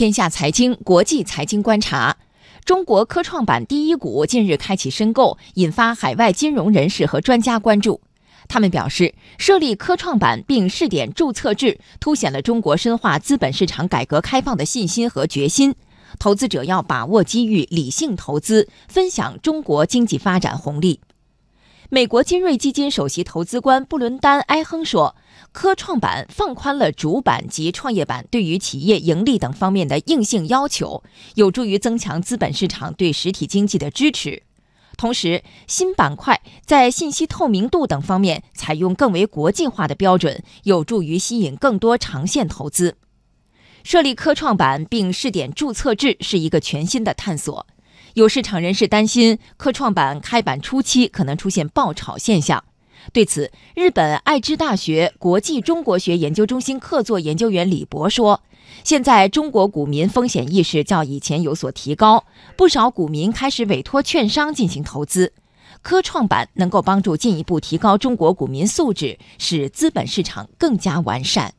天下财经国际财经观察：中国科创板第一股近日开启申购，引发海外金融人士和专家关注。他们表示，设立科创板并试点注册制，凸显了中国深化资本市场改革开放的信心和决心。投资者要把握机遇，理性投资，分享中国经济发展红利。美国金瑞基金首席投资官布伦丹·埃亨说：“科创板放宽了主板及创业板对于企业盈利等方面的硬性要求，有助于增强资本市场对实体经济的支持。同时，新板块在信息透明度等方面采用更为国际化的标准，有助于吸引更多长线投资。设立科创板并试点注册制是一个全新的探索。”有市场人士担心，科创板开板初期可能出现爆炒现象。对此，日本爱知大学国际中国学研究中心客座研究员李博说：“现在中国股民风险意识较以前有所提高，不少股民开始委托券商进行投资。科创板能够帮助进一步提高中国股民素质，使资本市场更加完善。”